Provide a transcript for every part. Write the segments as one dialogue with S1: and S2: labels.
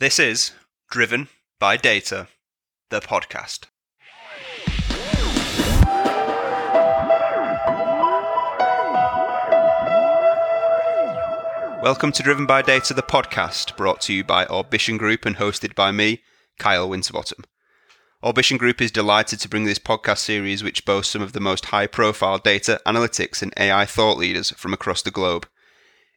S1: This is Driven by Data, the podcast. Welcome to Driven by Data, the podcast, brought to you by Orbition Group and hosted by me, Kyle Winterbottom. Orbition Group is delighted to bring this podcast series, which boasts some of the most high profile data, analytics, and AI thought leaders from across the globe.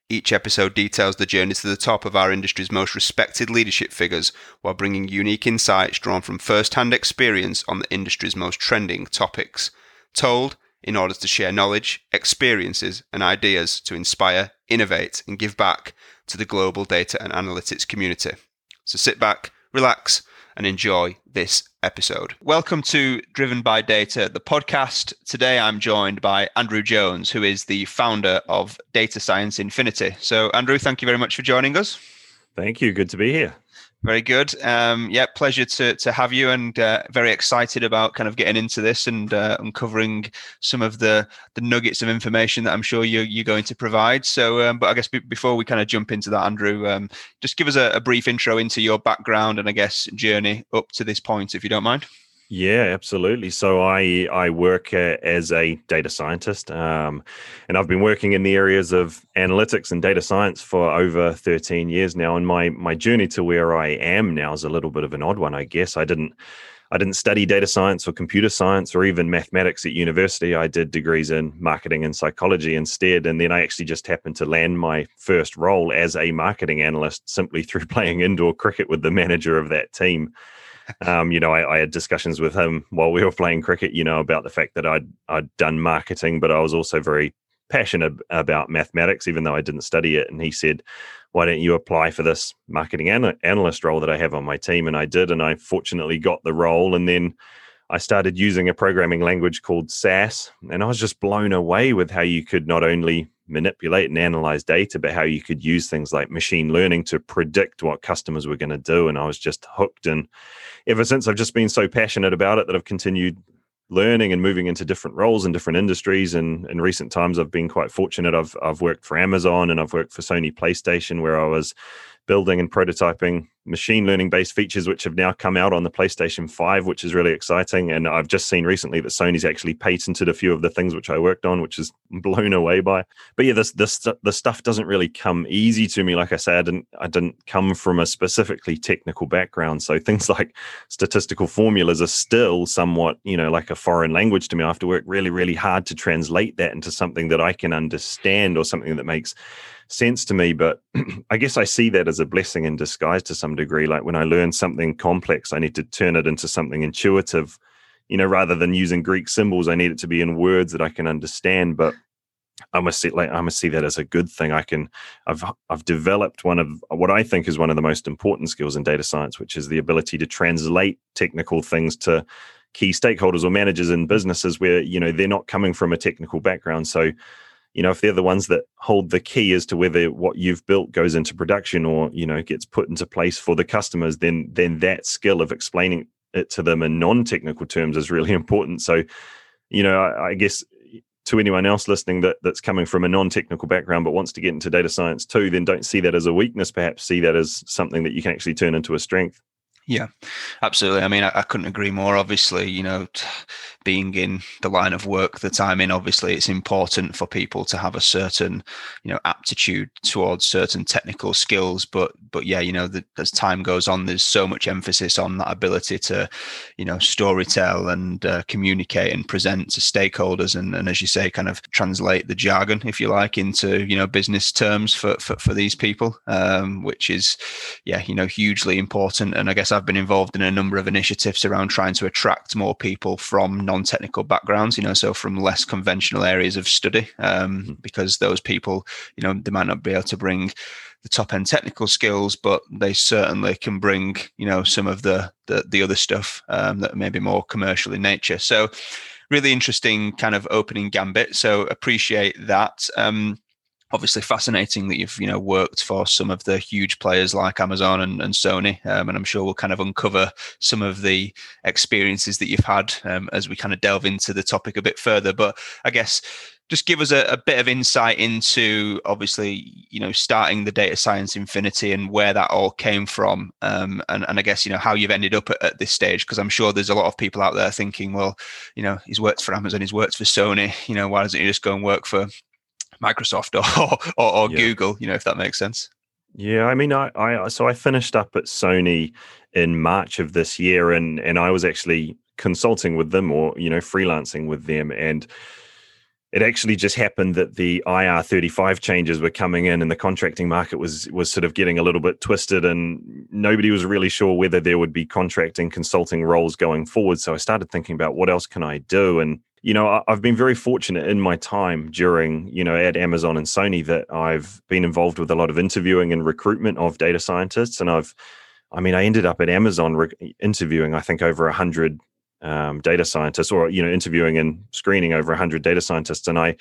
S1: Each episode details the journey to the top of our industry's most respected leadership figures while bringing unique insights drawn from first hand experience on the industry's most trending topics. Told in order to share knowledge, experiences, and ideas to inspire, innovate, and give back to the global data and analytics community. So sit back, relax, and enjoy this episode. Welcome to Driven by Data, the podcast. Today I'm joined by Andrew Jones, who is the founder of Data Science Infinity. So, Andrew, thank you very much for joining us.
S2: Thank you. Good to be here.
S1: Very good. Um, yeah, pleasure to to have you, and uh, very excited about kind of getting into this and uh, uncovering some of the the nuggets of information that I'm sure you you're going to provide. So, um, but I guess b- before we kind of jump into that, Andrew, um, just give us a, a brief intro into your background and I guess journey up to this point, if you don't mind.
S2: Yeah, absolutely. So I I work uh, as a data scientist, um, and I've been working in the areas of analytics and data science for over 13 years now. And my my journey to where I am now is a little bit of an odd one, I guess. I didn't I didn't study data science or computer science or even mathematics at university. I did degrees in marketing and psychology instead. And then I actually just happened to land my first role as a marketing analyst simply through playing indoor cricket with the manager of that team um, you know, I, I, had discussions with him while we were playing cricket, you know, about the fact that I'd I'd done marketing, but I was also very passionate about mathematics, even though I didn't study it. And he said, "Why don't you apply for this marketing an- analyst role that I have on my team?" And I did, and I fortunately got the role. And then I started using a programming language called SAS, and I was just blown away with how you could not only manipulate and analyze data, but how you could use things like machine learning to predict what customers were going to do. And I was just hooked. And ever since, I've just been so passionate about it that I've continued learning and moving into different roles in different industries. And in recent times, I've been quite fortunate. I've I've worked for Amazon and I've worked for Sony PlayStation, where I was building and prototyping machine learning based features which have now come out on the PlayStation 5 which is really exciting. And I've just seen recently that Sony's actually patented a few of the things which I worked on which is blown away by. But yeah this this the stuff doesn't really come easy to me. Like I said I didn't I didn't come from a specifically technical background. So things like statistical formulas are still somewhat you know like a foreign language to me. I have to work really really hard to translate that into something that I can understand or something that makes sense to me. But I guess I see that as a blessing in disguise to some degree. Like when I learn something complex, I need to turn it into something intuitive. You know, rather than using Greek symbols, I need it to be in words that I can understand. But I must see like I must see that as a good thing. I can I've I've developed one of what I think is one of the most important skills in data science, which is the ability to translate technical things to key stakeholders or managers in businesses where you know they're not coming from a technical background. So you know if they're the ones that hold the key as to whether what you've built goes into production or you know gets put into place for the customers then then that skill of explaining it to them in non-technical terms is really important. So you know I, I guess to anyone else listening that that's coming from a non-technical background but wants to get into data science too then don't see that as a weakness perhaps see that as something that you can actually turn into a strength
S1: yeah, absolutely. I mean, I, I, couldn't agree more. Obviously, you know, t- being in the line of work that I'm in, obviously, it's important for people to have a certain, you know, aptitude towards certain technical skills. But, but yeah, you know, the, as time goes on, there's so much emphasis on that ability to, you know, storytell and uh, communicate and present to stakeholders, and, and as you say, kind of translate the jargon, if you like, into you know business terms for for, for these people, um, which is, yeah, you know, hugely important. And I guess I've been involved in a number of initiatives around trying to attract more people from non-technical backgrounds, you know, so from less conventional areas of study, um, mm-hmm. because those people, you know, they might not be able to bring the top end technical skills, but they certainly can bring, you know, some of the the, the other stuff um, that may be more commercial in nature. So, really interesting kind of opening gambit. So appreciate that. Um, obviously fascinating that you've you know worked for some of the huge players like Amazon and, and Sony, um, and I'm sure we'll kind of uncover some of the experiences that you've had um, as we kind of delve into the topic a bit further. But I guess just give us a, a, bit of insight into obviously you know starting the data science infinity and where that all came from um, and, and i guess you know how you've ended up at, at this stage because i'm sure there's a lot of people out there thinking well you know he's worked for amazon he's worked for sony you know why doesn't he just go and work for Microsoft or or, or yeah. Google, you know, if that makes sense.
S2: Yeah, I mean, I, I so I finished up at Sony in March of this year, and and I was actually consulting with them or you know freelancing with them, and it actually just happened that the IR thirty five changes were coming in, and the contracting market was was sort of getting a little bit twisted, and nobody was really sure whether there would be contracting consulting roles going forward. So I started thinking about what else can I do, and you know, I've been very fortunate in my time during, you know, at Amazon and Sony that I've been involved with a lot of interviewing and recruitment of data scientists. And I've, I mean, I ended up at Amazon re- interviewing, I think, over a hundred um, data scientists, or you know, interviewing and screening over a hundred data scientists. And I,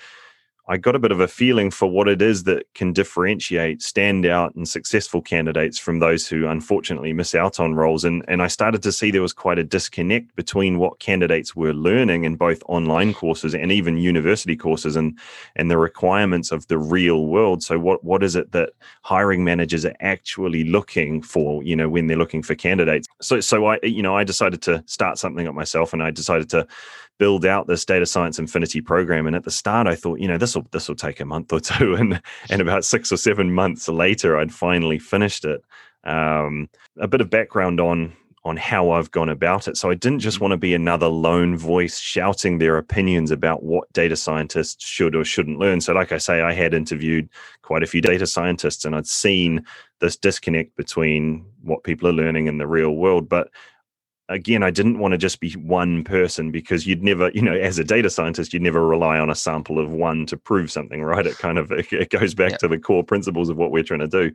S2: I got a bit of a feeling for what it is that can differentiate standout and successful candidates from those who unfortunately miss out on roles. And, and I started to see there was quite a disconnect between what candidates were learning in both online courses and even university courses and, and the requirements of the real world. So what, what is it that hiring managers are actually looking for, you know, when they're looking for candidates? So, so I, you know, I decided to start something up myself and I decided to build out this data science infinity program. And at the start, I thought, you know, this will this will take a month or two, and and about six or seven months later, I'd finally finished it. Um, a bit of background on on how I've gone about it. So I didn't just mm-hmm. want to be another lone voice shouting their opinions about what data scientists should or shouldn't learn. So, like I say, I had interviewed quite a few data scientists and I'd seen this disconnect between what people are learning in the real world. But again, I didn't want to just be one person because you'd never, you know, as a data scientist, you'd never rely on a sample of one to prove something, right? It kind of it goes back yeah. to the core principles of what we're trying to do.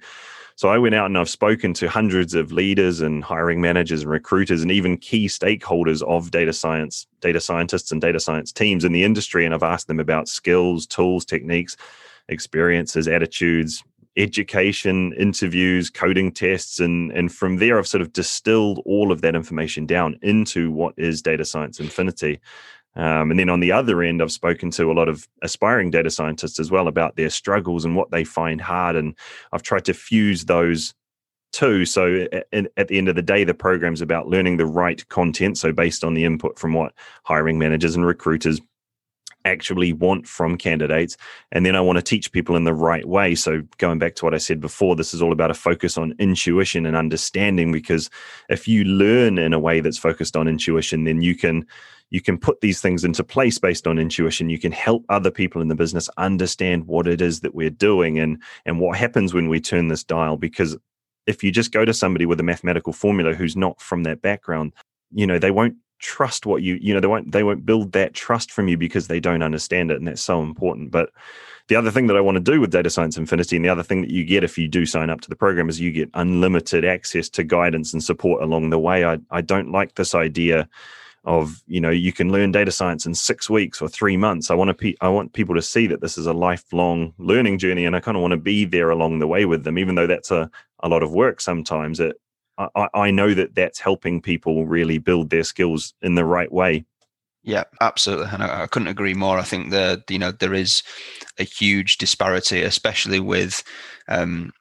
S2: So I went out and I've spoken to hundreds of leaders and hiring managers and recruiters and even key stakeholders of data science, data scientists and data science teams in the industry. And I've asked them about skills, tools, techniques, experiences, attitudes, education, interviews, coding tests, and and from there I've sort of distilled all of that information down into what is data science infinity. Um, and then on the other end, I've spoken to a lot of aspiring data scientists as well about their struggles and what they find hard, and I've tried to fuse those two. So at, at the end of the day, the program's about learning the right content. So based on the input from what hiring managers and recruiters actually want from candidates. And then I want to teach people in the right way. So, going back to what I said before, this is all about a focus on intuition and understanding because if you learn in a way that's focused on intuition, then you can you can put these things into place based on intuition you can help other people in the business understand what it is that we're doing and and what happens when we turn this dial because if you just go to somebody with a mathematical formula who's not from that background you know they won't trust what you you know they won't they won't build that trust from you because they don't understand it and that's so important. But the other thing that i want to do with data science infinity and the other thing that you get if you do sign up to the program is you get unlimited access to guidance and support along the way. I, I don't like this idea of you know you can learn data science in six weeks or three months. I want to pe- i want people to see that this is a lifelong learning journey and i kind of want to be there along the way with them even though that's a, a lot of work sometimes. It I, I know that that's helping people really build their skills in the right way.
S1: Yeah, absolutely, and I, I, couldn't agree more. I think that you know there is a huge disparity, especially with, um,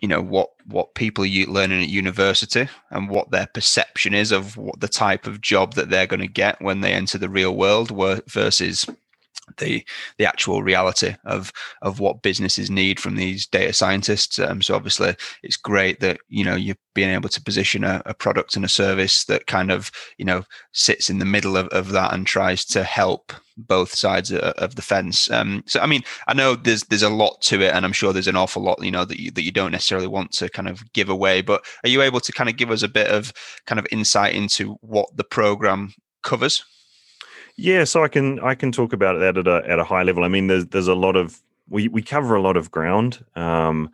S1: you know, what what people are learning at university and what their perception is of what the type of job that they're going to get when they enter the real world, versus the the actual reality of of what businesses need from these data scientists. Um, so obviously, it's great that you know you're being able to position a, a, product and a service that kind of you know sits in the middle of, of that and tries to help both sides of, the fence. Um, so I mean, I know there's there's a lot to it, and I'm sure there's an awful lot you know that you that you don't necessarily want to kind of give away. But are you able to kind of give us a bit of kind of insight into what the program covers?
S2: Yeah, so I can I can talk about that at a at a high level. I mean, there's there's a lot of we we cover a lot of ground. Um,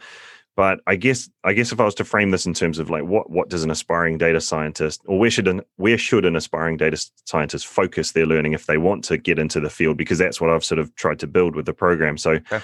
S2: but I guess I guess if I was to frame this in terms of like what what does an aspiring data scientist or where should an where should an aspiring data scientist focus their learning if they want to get into the field because that's what I've sort of tried to build with the program. So okay.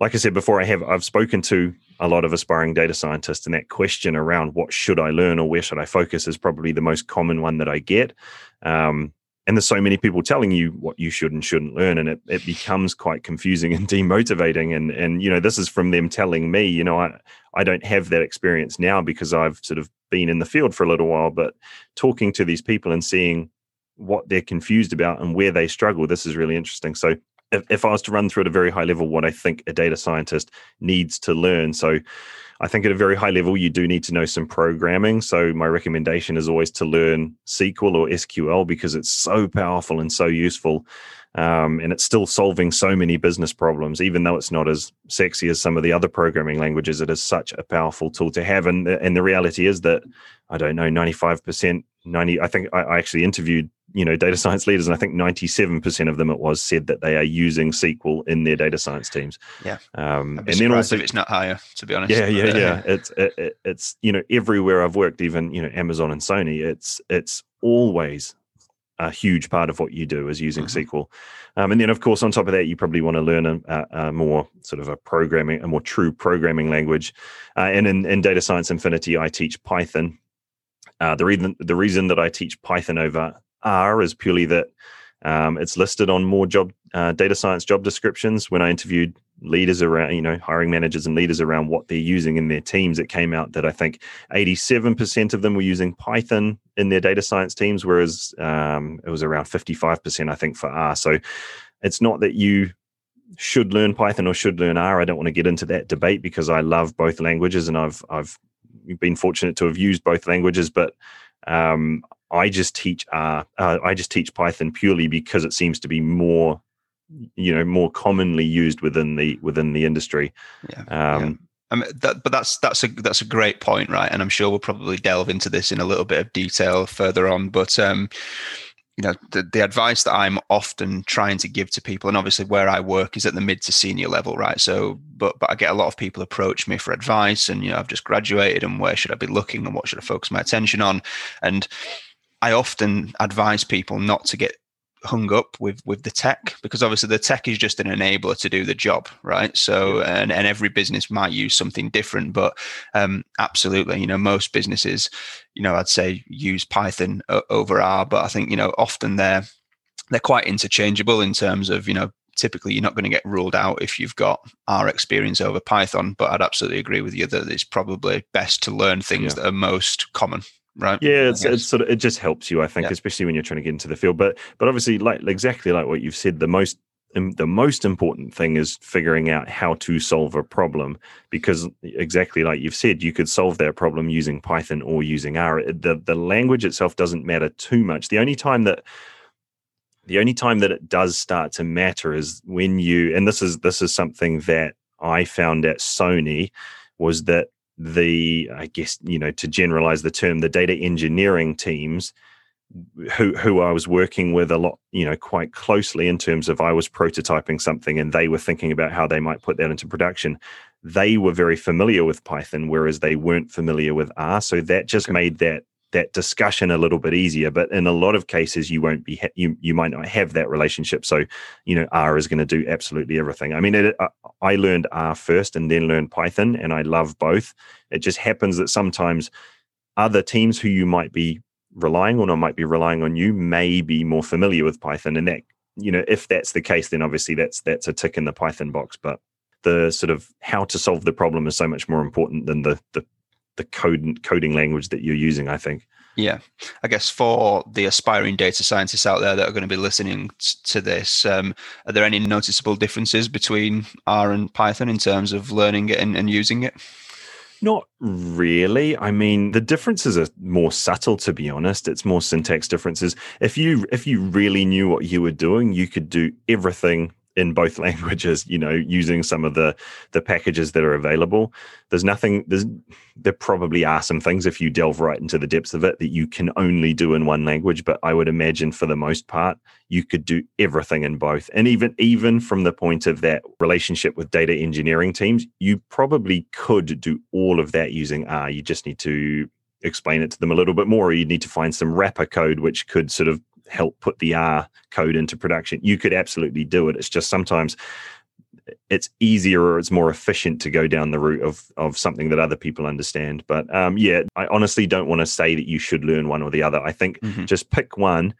S2: like I said before, I have I've spoken to a lot of aspiring data scientists, and that question around what should I learn or where should I focus is probably the most common one that I get. Um, and there's so many people telling you what you should and shouldn't learn, and it, it becomes quite confusing and demotivating. And and you know, this is from them telling me, you know, I I don't have that experience now because I've sort of been in the field for a little while, but talking to these people and seeing what they're confused about and where they struggle, this is really interesting. So if, if I was to run through at a very high level what I think a data scientist needs to learn. So I think at a very high level, you do need to know some programming. So my recommendation is always to learn SQL or SQL because it's so powerful and so useful. Um, and it's still solving so many business problems, even though it's not as sexy as some of the other programming languages. It is such a powerful tool to have, and and the reality is that I don't know, ninety five percent, ninety. I think I, I actually interviewed you know data science leaders and i think 97% of them it was said that they are using sql in their data science teams.
S1: Yeah. Um, and then also if it's not higher to be honest.
S2: Yeah yeah yeah. It's it, it's you know everywhere i've worked even you know amazon and sony it's it's always a huge part of what you do is using mm-hmm. sql um, and then of course on top of that you probably want to learn a, a more sort of a programming a more true programming language. Uh, and in, in data science infinity i teach python. Uh, the reason the reason that I teach Python over R is purely that um, it's listed on more job uh, data science job descriptions. When I interviewed leaders around, you know, hiring managers and leaders around what they're using in their teams, it came out that I think 87% of them were using Python in their data science teams, whereas um, it was around 55%, I think, for R. So it's not that you should learn Python or should learn R. I don't want to get into that debate because I love both languages and I've I've been fortunate to have used both languages, but um, I just teach uh, uh, I just teach Python purely because it seems to be more you know more commonly used within the within the industry.
S1: Yeah. Um, yeah. I mean, that, but that's that's a that's a great point, right? And I'm sure we'll probably delve into this in a little bit of detail further on. But um, you know, the, the advice that I'm often trying to give to people, and obviously where I work is at the mid to senior level, right? So, but but I get a lot of people approach me for advice, and you know, I've just graduated, and where should I be looking, and what should I focus my attention on, and I often advise people not to get hung up with with the tech because obviously the tech is just an enabler to do the job right so and, and every business might use something different but um absolutely you know most businesses you know i'd say use python over r but i think you know often they're they're quite interchangeable in terms of you know typically you're not going to get ruled out if you've got R experience over Python. But I'd absolutely agree with you that it's probably best to learn things yeah. that are most common right?
S2: Yeah it's, it's sort of it just helps you i think yeah. especially when you're trying to get into the field. But but obviously like exactly like what you've said the most the most important thing is figuring out how to solve a problem because exactly like you've said you could solve that problem using python or using r. The the language itself doesn't matter too much. The only time that the only time that it does start to matter is when you and this is this is something that i found at sony was that the i guess you know to generalize the term the data engineering teams who who I was working with a lot, you know, quite closely in terms of I was prototyping something and they were thinking about how they might put that into production. They were very familiar with Python, whereas they weren't familiar with R. So that just okay. made that that discussion a little bit easier. But in a lot of cases, you won't be ha- you you might not have that relationship. So you know, R is going to do absolutely everything. I mean, it, uh, I learned R first and then learned Python, and I love both. It just happens that sometimes other teams who you might be relying on or might be relying on you may be more familiar with Python, and that you know, if that's the case, then obviously that's that's a tick in the Python box. But the sort of how to solve the problem is so much more important than the the the code coding language that you're using i think
S1: yeah i guess for the aspiring data scientists out there that are going to be listening to this um, are there any noticeable differences between r and python in terms of learning it and, and using it
S2: not really. I mean, the differences are more subtle to be honest. It's more syntax differences. If you if you really knew what you were doing, you could do everything in both languages you know using some of the the packages that are available. There's nothing there's there probably are some things if you delve right into the depths of it that you can only do in one language but i would imagine for the most part you could do everything in both. And even even from the point of that relationship with data engineering teams you probably could do all of that using r. You just need to explain it to them a little bit more or you need to find some wrapper code which could sort of help put the R code into production. You could absolutely do it. It's just sometimes it's easier or it's more efficient to go down the route of of something that other people understand. But um, yeah, I honestly don't want to say that you should learn one or the other. I think mm-hmm. just pick one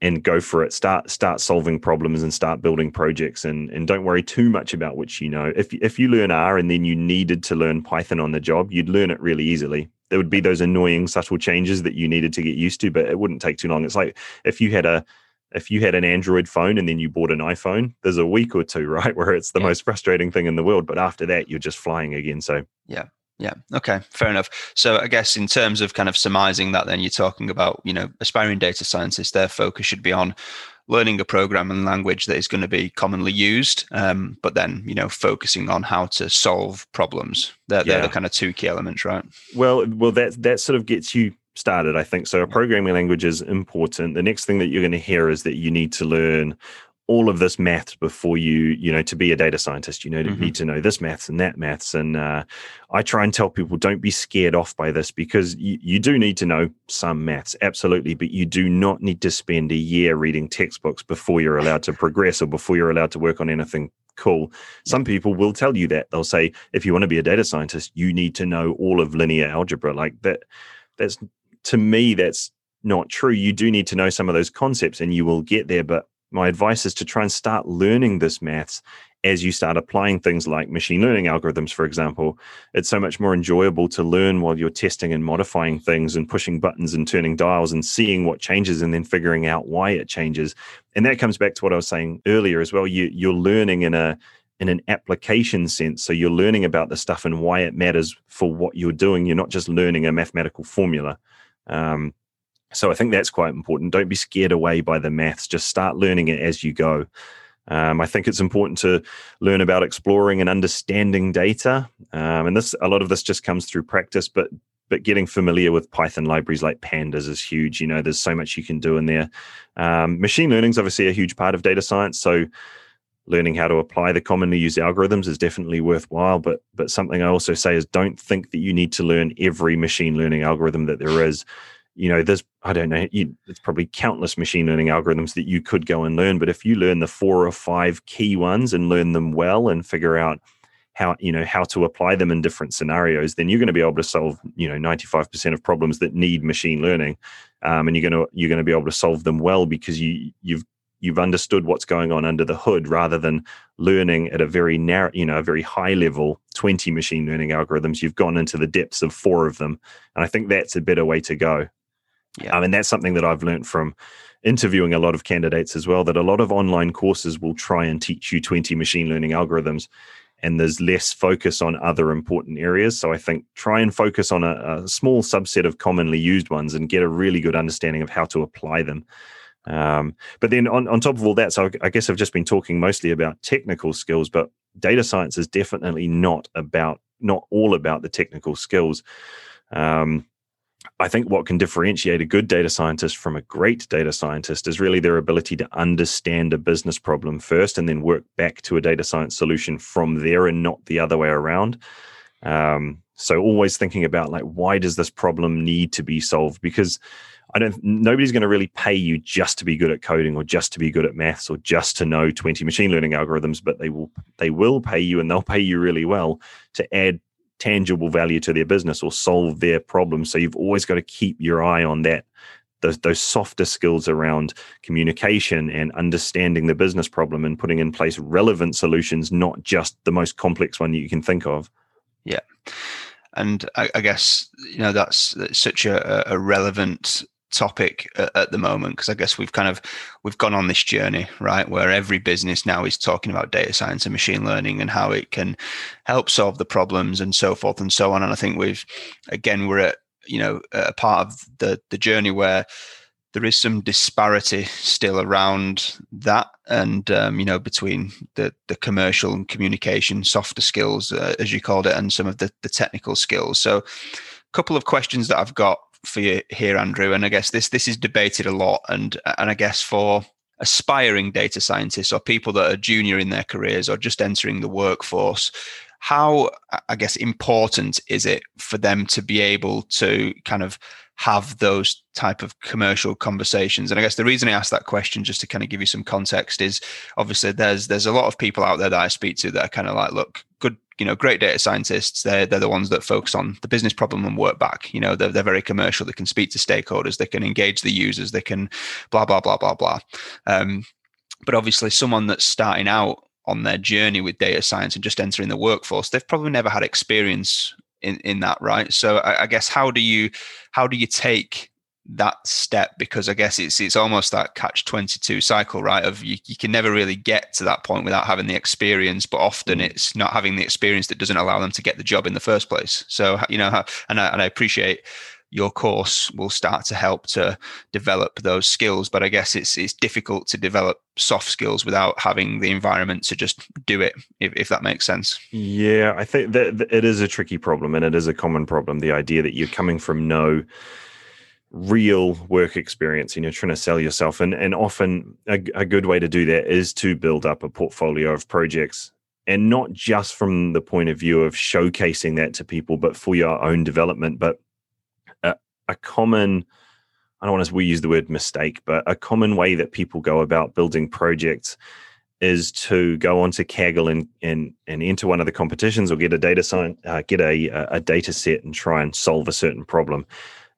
S2: and go for it. Start start solving problems and start building projects and and don't worry too much about which you know. If if you learn R and then you needed to learn Python on the job, you'd learn it really easily. There would be those annoying subtle changes that you needed to get used to, but it wouldn't take too long. It's like if you had a if you had an Android phone and then you bought an iPhone, there's a week or two, right, where it's the yeah. most frustrating thing in the world. But after that, you're just flying again. So
S1: yeah, yeah. Okay. Fair enough. So I guess in terms of kind of surmising that, then you're talking about, you know, aspiring data scientists, their focus should be on learning a programming language that is going to be commonly used, um, but then, you know, focusing on how to solve problems. They're, yeah. they're the kind of two key elements, right?
S2: Well, well, that, that sort of gets you started, I think. So a programming language is important. The next thing that you're going to hear is that you need to learn all of this maths before you you know to be a data scientist. You know mm-hmm. need to know this maths and that maths. And uh, i try and tell people don't be scared off by this because you, you do need to know some maths absolutely but you do not need to spend a year reading textbooks before you're allowed to progress or before you're allowed to work on anything cool. Some people will tell you that. They'll say if you want to be a data scientist you need to know all of linear algebra. Like that that's to me that's not true. You do need to know some of those concepts and you will get there but my advice is to try and start learning this maths as you start applying things like machine learning algorithms, for example. It's so much more enjoyable to learn while you're testing and modifying things and pushing buttons and turning dials and seeing what changes and then figuring out why it changes. And that comes back to what I was saying earlier as well. You, you're learning in a in an application sense. So you're learning about the stuff and why it matters for what you're doing. You're not just learning a mathematical formula. Um, so I think that's quite important. Don't be scared away by the maths. Just start learning it as you go. Um, I think it's important to learn about exploring and understanding data, um, and this a lot of this just comes through practice. But but getting familiar with Python libraries like Pandas is huge. You know, there's so much you can do in there. Um, machine learning is obviously a huge part of data science. So learning how to apply the commonly used algorithms is definitely worthwhile. But but something I also say is don't think that you need to learn every machine learning algorithm that there is you know there's i don't know you, it's probably countless machine learning algorithms that you could go and learn but if you learn the four or five key ones and learn them well and figure out how you know how to apply them in different scenarios then you're going to be able to solve you know 95% of problems that need machine learning um, and you're going to you're going to be able to solve them well because you you've you've understood what's going on under the hood rather than learning at a very narrow you know a very high level 20 machine learning algorithms. You've gone into the depths of four of them and i think that's a better way to go yeah. Um, and that's something that I've learned from interviewing a lot of candidates as well that a lot of online courses will try and teach you 20 machine learning algorithms and there's less focus on other important areas. So I think try and focus on a, a small subset of commonly used ones and get a really good understanding of how to apply them. Um, but then on, on top of all that, so I guess I've just been talking mostly about technical skills, but data science is definitely not about, not all about the technical skills. Um, I think what can differentiate a good data scientist from a great data scientist is really their ability to understand a business problem first and then work back to a data science solution from there and not the other way around. Um, so always thinking about like why does this problem need to be solved? Because I don't nobody's going to really pay you just to be good at coding or just to be good at maths or just to know 20 machine learning algorithms, but they will they will pay you and they'll pay you really well to add tangible value to their business or solve their problems. So you've always got to keep your eye on that. Those, those softer skills around communication and understanding the business problem and putting in place relevant solutions, not just the most complex one you can think of.
S1: Yeah. And I, I guess, you know, that's, that's such a, a relevant topic at, the moment because I guess we've kind of we've gone on this journey, right, where every business now is talking about data science and machine learning and how it can help solve the problems and so forth and so on. And I think we've again we're at you know a part of the the journey where there is some disparity still around that and um, you know between the the commercial and communication softer skills uh, as you called it and some of the the technical skills so a couple of questions that i've got for you here, Andrew. And I guess this this is debated a lot, and and I guess for aspiring data scientists or people that are junior in their careers or just entering the workforce, how I guess important is it for them to be able to kind of have those type of commercial conversations and i guess the reason i asked that question just to kind of give you some context is obviously there's there's a lot of people out there that i speak to that are kind of like look you know great data scientists they're, they're the ones that focus on the business problem and work back. You know they're, they're very commercial. They can speak to stakeholders. They can engage the users. They can blah blah blah blah blah. Um, but obviously someone that's starting out on their journey with data science and just entering the workforce they've probably never had experience in in that right? So I, I, guess how do you how do you take that step because i guess it's it's almost that catch 22 cycle right of you, you can never really get to that point without having the experience but often mm. it's not having the experience that doesn't allow them to get the job in the first place so you know and I, and I appreciate your course will start to help to develop those skills but i guess it's it's difficult to develop soft skills without having the environment to just do it if, if that makes sense
S2: yeah i think that it is a tricky problem and it is a common problem the idea that you're coming from no real work experience and you're trying to sell yourself and and often a, a good way to do that is to build up a portfolio of projects and not just from the point of view of showcasing that to people but for your own development but a common I don't want to we use the word mistake, but a common way that people go about building projects is to go onto Kaggle and and and enter one of the competitions or get a data science, uh, get a a data set and try and solve a certain problem.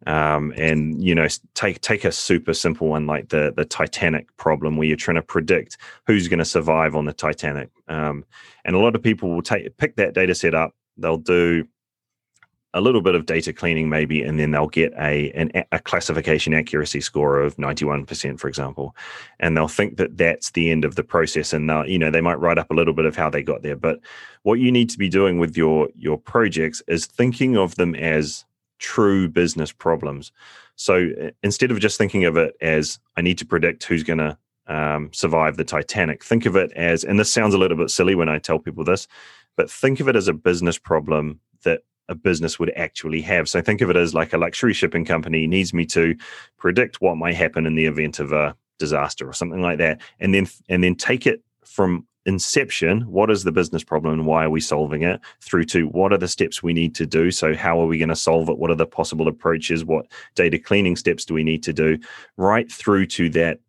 S2: Um, and you know, take take a super simple one like the the Titanic problem, where you're trying to predict who's going to survive on the Titanic. Um, and a lot of people will take pick that data set up. They'll do a little bit of data cleaning maybe and then they'll get a an, a classification accuracy score of 91% for example and they'll think that that's the end of the process and they'll you know they might write up a little bit of how they got there but what you need to be doing with your your projects is thinking of them as true business problems so instead of just thinking of it as i need to predict who's going to um, survive the titanic think of it as and this sounds a little bit silly when i tell people this but think of it as a business problem that a business would actually have. So think of it as like a luxury shipping company needs me to predict what might happen in the event of a disaster or something like that, and then and then take it from inception what is the business problem and why are we solving it through to what are the steps we need to do? So how are we going to solve it? What are the possible approaches? What data cleaning steps do we need to do? Right through to that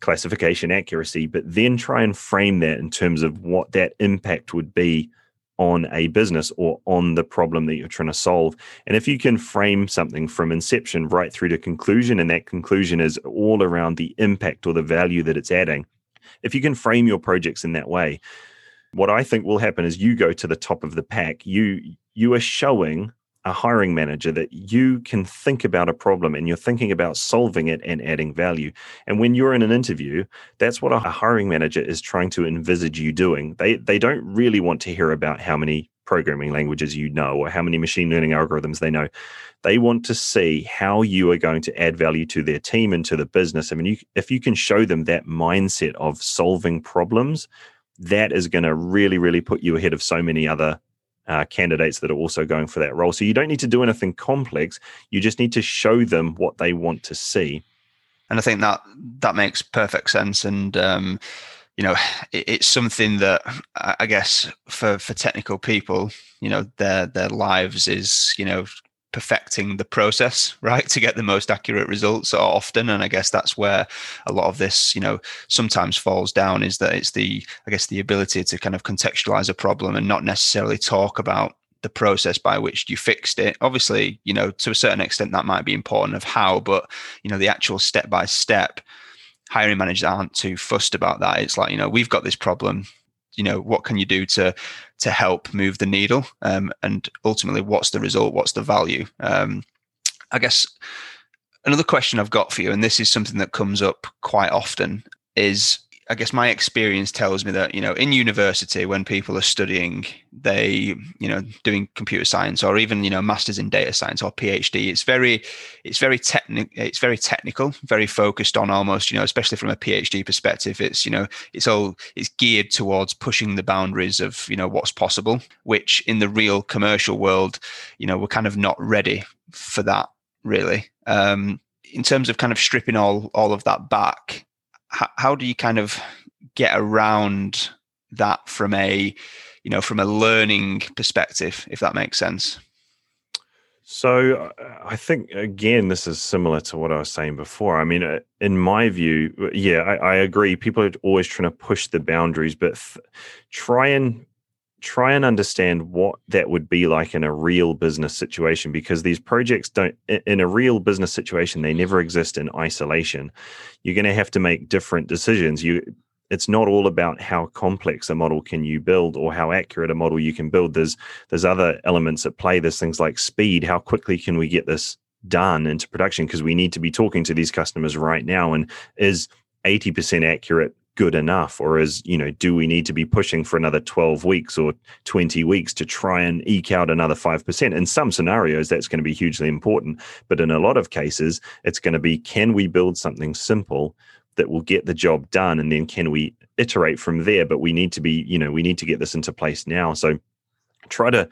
S2: classification accuracy but then try and frame that in terms of what that impact would be on a business or on the problem that you're trying to solve. And if you can frame something from inception right through to conclusion, and that conclusion is all around the impact or the value that it's adding, if you can frame your projects in that way, what I think will happen is you go to the top of the pack. You you are showing a hiring manager that you can think about a problem and you're thinking about solving it and adding value. And when you're in an interview, that's what a hiring manager is trying to envisage you doing. They they don't really want to hear about how many programming languages you know or how many machine learning algorithms they know. They want to see how you are going to add value to their team and to the business. I mean, you, if you can show them that mindset of solving problems, that is going to really, really put you ahead of so many other uh, candidates that are also going for that role. So you don't need to do anything complex. You just need to show them what they want to see.
S1: And I think that that makes perfect sense. And um, you know, it, it's something that I guess for for technical people, you know, their their lives is you know perfecting the process right to get the most accurate results often. And i guess that's where a lot of this you know sometimes falls down is that it's the i guess the ability to kind of contextualize a problem and not necessarily talk about the process by which you fixed it. Obviously you know to a certain extent that might be important of how but you know the actual step by step hiring managers aren't too fussed about that. It's like you know we've got this problem. You know what can you do to to help move the needle? Um, and ultimately what's the result? What's the value? Um, i guess another question i've got for you and this is something that comes up quite often is I guess my experience tells me that you know in university when people are studying they you know doing computer science or even you know masters in data science or PhD it's very it's very technical it's very technical very focused on almost you know especially from a PhD perspective it's you know it's all it's geared towards pushing the boundaries of you know what's possible which in the real commercial world you know we're kind of not ready for that really. Um in terms of kind of stripping all all of that back how, how do you kind of get around that from a you know from a learning perspective if that makes sense
S2: So uh, I think again, this is similar to what I was saying before. I mean, uh, in my view, yeah, I, I agree. People are always trying to push the boundaries, but try and try and understand what that would be like in a real business situation because these projects don't in a real business situation they never exist in isolation. You're going to have to make different decisions. You it's not all about how complex a model can you build or how accurate a model you can build. There's there's other elements at play. There's things like speed. How quickly can we get this done into production? Because we need to be talking to these customers right now and is 80% accurate good enough? Or is you know do we need to be pushing for another 12 weeks or 20 weeks to try and eke out another 5% in some scenarios that's going to be hugely important. But in a lot of cases it's going to be can we build something simple that will get the job done? And then can we iterate from there? But we need to be you know we need to get this into place now. So try to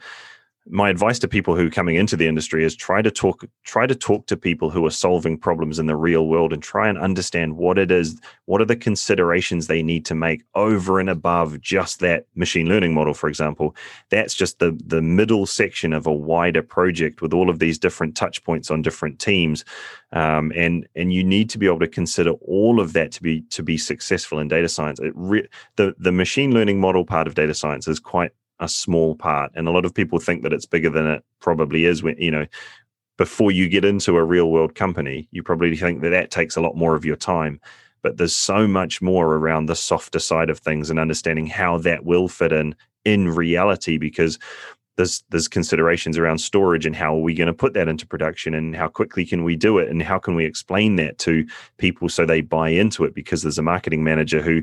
S2: my advice to people who are coming into the industry is try to talk try to talk to people who are solving problems in the real world and try and understand what it is what are the considerations they need to make over and above just that machine learning model for example. That's just the the middle section of a wider project with all of these different touch points on different teams. Um, and and you need to be able to consider all of that to be to be successful in data science. It re- the the machine learning model part of data science is quite a small part and a lot of people think that it's bigger than it probably is when you know before you get into a real world company you probably think that that takes a lot more of your time but there's so much more around the softer side of things and understanding how that will fit in in reality because there's there's considerations around storage and how are we going to put that into production and how quickly can we do it and how can we explain that to people so they buy into it because there's a marketing manager who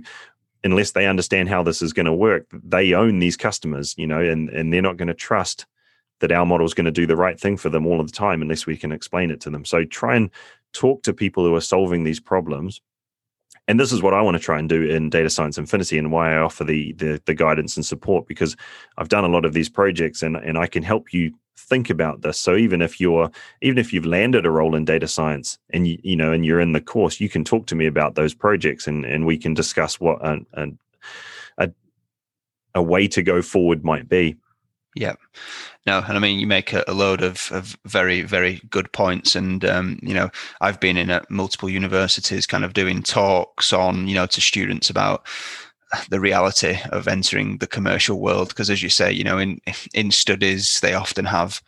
S2: unless they understand how this is going to work, they own these customers, you know, and, and they're not going to trust that our model is going to do the right thing for them all of the time unless we can explain it to them. So try and talk to people who are solving these problems. And this is what I want to try and do in Data Science Infinity and why I offer the, the, the guidance and support because I've done a lot of these projects and, and I can help you think about this. So even if you're even if you've landed a role in data science and you, you know and you're in the course you can talk to me about those projects and and we can discuss what a a, a way to go forward might be.
S1: Yeah. No and i mean you make a, a load of, of very very good points and um, you know i've been in at multiple universities kind of doing talks on you know to students about the reality of entering the commercial world because as you say you know in in studies they often have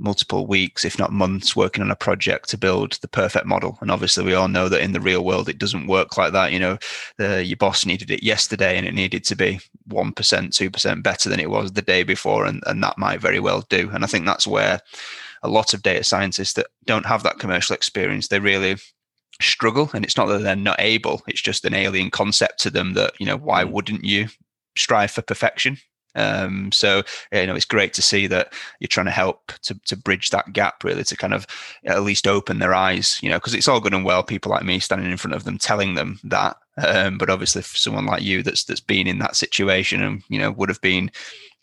S1: multiple weeks if not months working on a project to build the perfect model. And obviously we all know that in the real world it doesn't work like that you know. The, your boss needed it yesterday and it needed to be 1% 2% better than it was the day before and, and that might very well do. And i think that's where a lot of data scientists that don't have that commercial experience they really struggle and it's not that they're not able it's just an alien concept to them that you know why mm. wouldn't you strive for perfection um, so you know it's great to see that you're trying to help to, to bridge that gap really to kind of at least open their eyes you know because it's all good and well people like me standing in front of them telling them that um, but obviously for someone like you that's that's been in that situation and you know would have been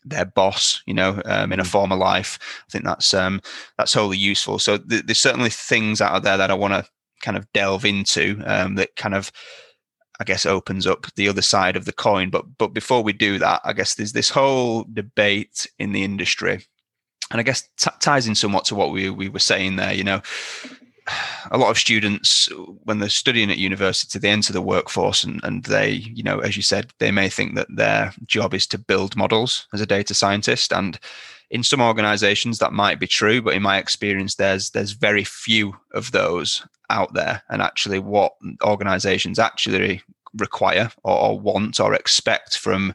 S1: their boss, you know, um, in a mm. former life. I think that's um, that's wholly useful. So th- there's certainly things out there that I want to kind of delve into um, that kind of I guess opens up the other side of the coin. But but before we do that, I guess there's this whole debate in the industry, and I guess t- ties in somewhat to what we we were saying there. You know, a lot of students when they're studying at university, they enter the workforce, and and they, you know, as you said, they may think that their job is to build models as a data scientist, and in some organizations that might be true but in my experience there's there's very few of those out there. And actually what organizations actually require or, or want or expect from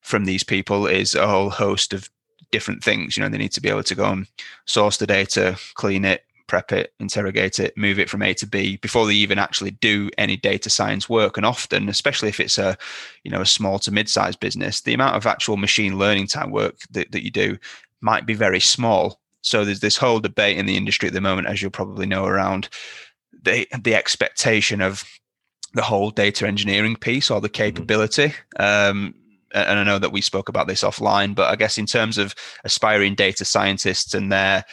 S1: from these people is a whole host of different things. You know they need to be able to go and source the data clean it prep it, interrogate it, move it from A to B before they even actually do any data science work. And often, especially if it's a, you know, a small to mid-sized business, the amount of actual machine learning type work that, that you do might be very small. So there's this whole debate in the industry at the moment, as you'll probably know, around the the expectation of the whole data engineering piece or the mm-hmm. capability. Um, and I know that we spoke about this offline, but I guess in terms of aspiring data scientists and their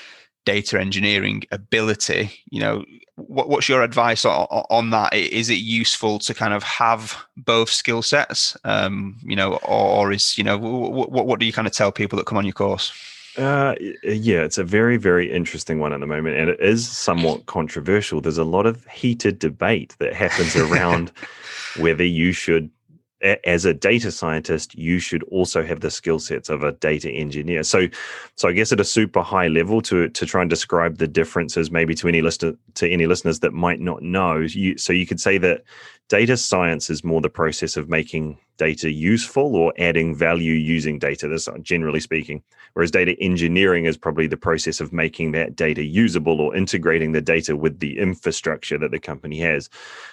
S1: data engineering ability you know what, what's your advice on, on, that is it useful to kind of have both skill sets um, you know or, or, is you know what, what do you kind of tell people that come on your course
S2: Uh, yeah, it's a very, very interesting one at the moment, and it is somewhat controversial. There's a lot of heated debate that happens around whether you should as a data scientist, you should also have the skill sets of a data engineer. So, so I guess at a super high level, to to try and describe the differences, maybe to any listener to any listeners that might not know, you, so you could say that data science is more the process of making data useful or adding value using data. This uh, generally speaking, whereas data engineering is probably the process of making that data usable or integrating the data with the infrastructure that the company has.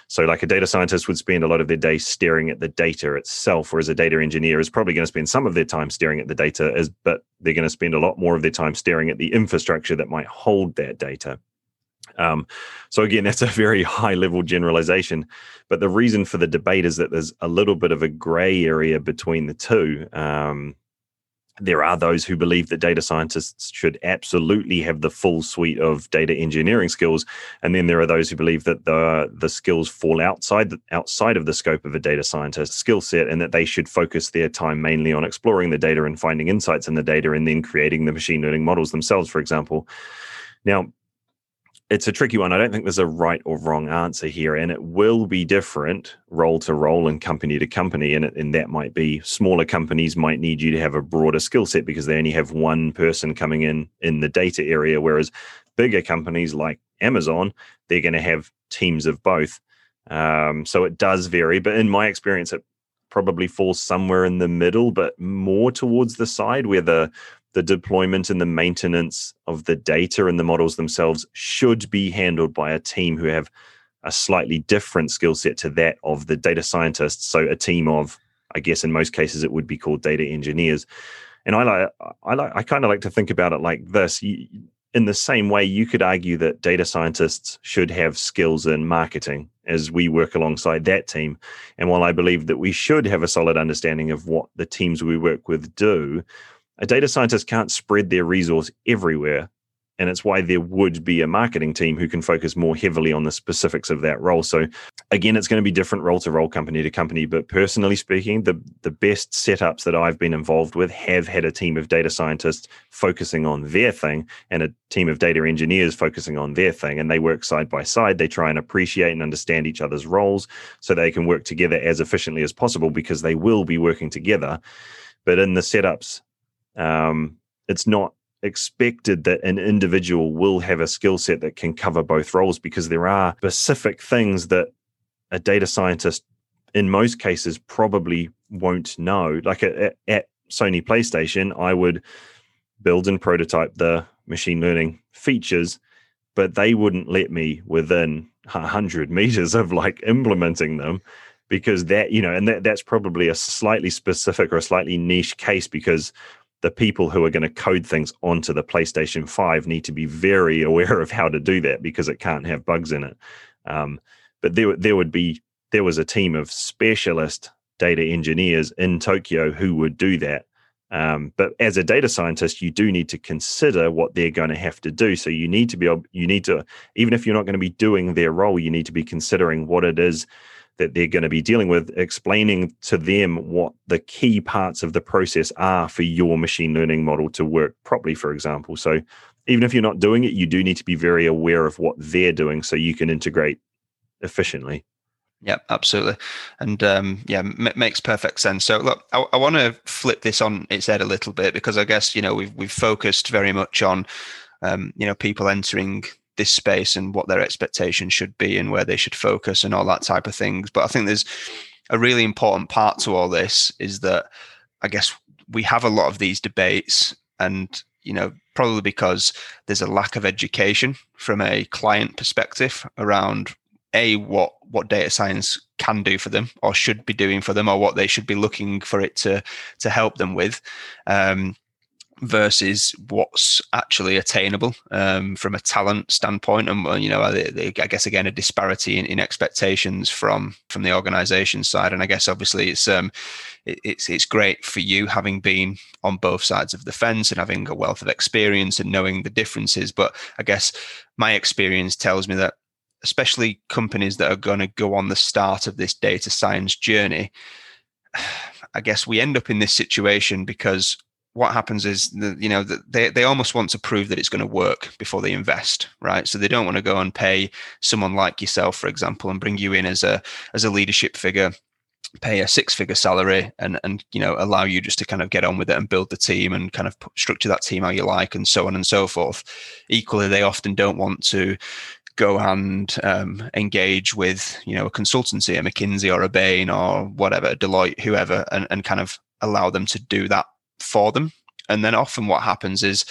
S2: So, like a data scientist would spend a lot of their day staring at the data itself, whereas a data engineer is probably going to spend some of their time staring at the data, as but they're going to spend a lot more of their time staring at the infrastructure that might hold that data. Um, so again, that's a very high level generalization. But the reason for the debate is that there's a little bit of a gray area between the two. Um, there are those who believe that data scientists should absolutely have the full suite of data engineering skills, and then there are those who believe that the the skills fall outside the, outside of the scope of a data scientist skill set, and that they should focus their time mainly on exploring the data and finding insights in the data, and then creating the machine learning models themselves, for example. Now, it's a tricky one. I don't think there's a right or wrong answer here, and it will be different role to role and company to company. And, and that might be smaller companies might need you to have a broader skill set because they only have one person coming in in the data area, whereas bigger companies like Amazon, they're going to have teams of both. Um, so it does vary, but in my experience, it probably falls somewhere in the middle, but more towards the side where the the deployment and the maintenance of the data and the models themselves should be handled by a team who have a slightly different skill set to that of the data scientists. So a team of, I guess in most cases it would be called data engineers. And I like I like I kind of like to think about it like this. in the same way, you could argue that data scientists should have skills in marketing as we work alongside that team. And while I believe that we should have a solid understanding of what the teams we work with do, a data scientist can't spread their resource everywhere. And it's why there would be a marketing team who can focus more heavily on the specifics of that role. So again, it's going to be different role to role, company to company. But personally speaking, the the best setups that I've been involved with have had a team of data scientists focusing on their thing and a team of data engineers focusing on their thing. And they work side by side. They try and appreciate and understand each other's roles so they can work together as efficiently as possible because they will be working together. But in the setups um, it's not expected that an individual will have a skill set that can cover both roles because there are specific things that a data scientist in most cases probably won't know. Like at, at sony playstation i would build and prototype the machine learning features but they wouldn't let me within 100 meters of like implementing them because that you know and that, that's probably a slightly specific or a slightly niche case because the people who are going to code things onto the PlayStation 5 need to be very aware of how to do that because it can't have bugs in it. Um, but there, there would be there was a team of specialist data engineers in Tokyo who would do that. Um, but as a data scientist, you do need to consider what they're going to have to do. So you need to be able, you need to, even if you're not going to be doing their role, you need to be considering what it is that they're going to be dealing with, explaining to them what the key parts of the process are for your machine learning model to work properly, for example. So even if you're not doing it, you do need to be very aware of what they're doing so you can integrate efficiently.
S1: Yeah, absolutely, and um, yeah, m- makes perfect sense. So, look, I, I want to flip this on its head a little bit because I guess you know we've we've focused very much on um, you know people entering this space and what their expectations should be and where they should focus and all that type of things. But I think there's a really important part to all this is that I guess we have a lot of these debates and you know probably because there's a lack of education from a client perspective around a what what data science can do for them or should be doing for them or what they should be looking for it to to help them with um, versus what's actually attainable um, from a talent standpoint and you know i guess again a disparity in, in, expectations from from the organization side. And i guess obviously it's um it, it's it's great for you having been on both sides of the fence and having a wealth of experience and knowing the differences. But i guess my experience tells me that especially companies that are going to go on the start of this data science journey i guess we end up in this situation because what happens is the, you know they, they almost want to prove that it's going to work before they invest right? So they don't want to go and pay someone like yourself for example and bring you in as a as a leadership figure pay a six figure salary and and you know allow you just to kind of get on with it and build the team and kind of structure that team how you like and so on and so forth. Equally they often don't want to go and um, engage with you know a consultancy a mckinsey or a bain or whatever deloitte whoever and, and kind of allow them to do that for them. And then often what happens is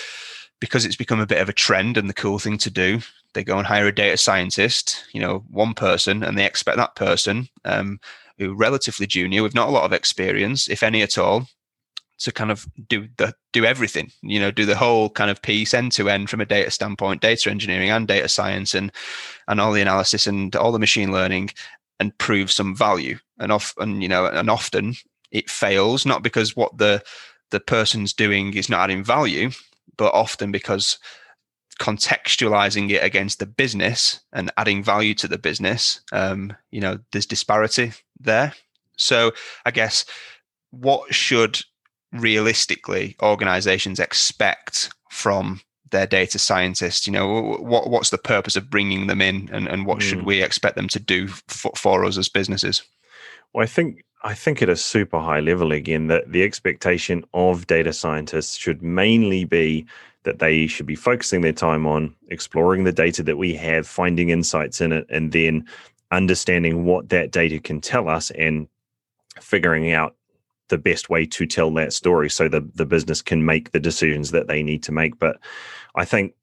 S1: because it's become a bit of a trend and the cool thing to do, they go and hire a data scientist, you know, one person, and they expect that person, um, who relatively junior with not a lot of experience, if any at all, to kind of do the do everything, you know, do the whole kind of piece end to end from a data standpoint, data engineering and data science and and all the analysis and all the machine learning and prove some value. And often, you know, and often it fails, not because what the the person's doing is not adding value, but often because contextualizing it against the business and adding value to the business, um, you know, there's disparity there. So I guess what should realistically organizations expect from their data scientists you know what what's the purpose of bringing them in and, and what mm. should we expect them to do for, for us as businesses
S2: well i think I think at a super high level, again, that the expectation of data scientists should mainly be that they should be focusing their time on exploring the data that we have, finding insights in it, and then understanding what that data can tell us and figuring out the best way to tell that story so the, the business can make the decisions that they need to make. But I think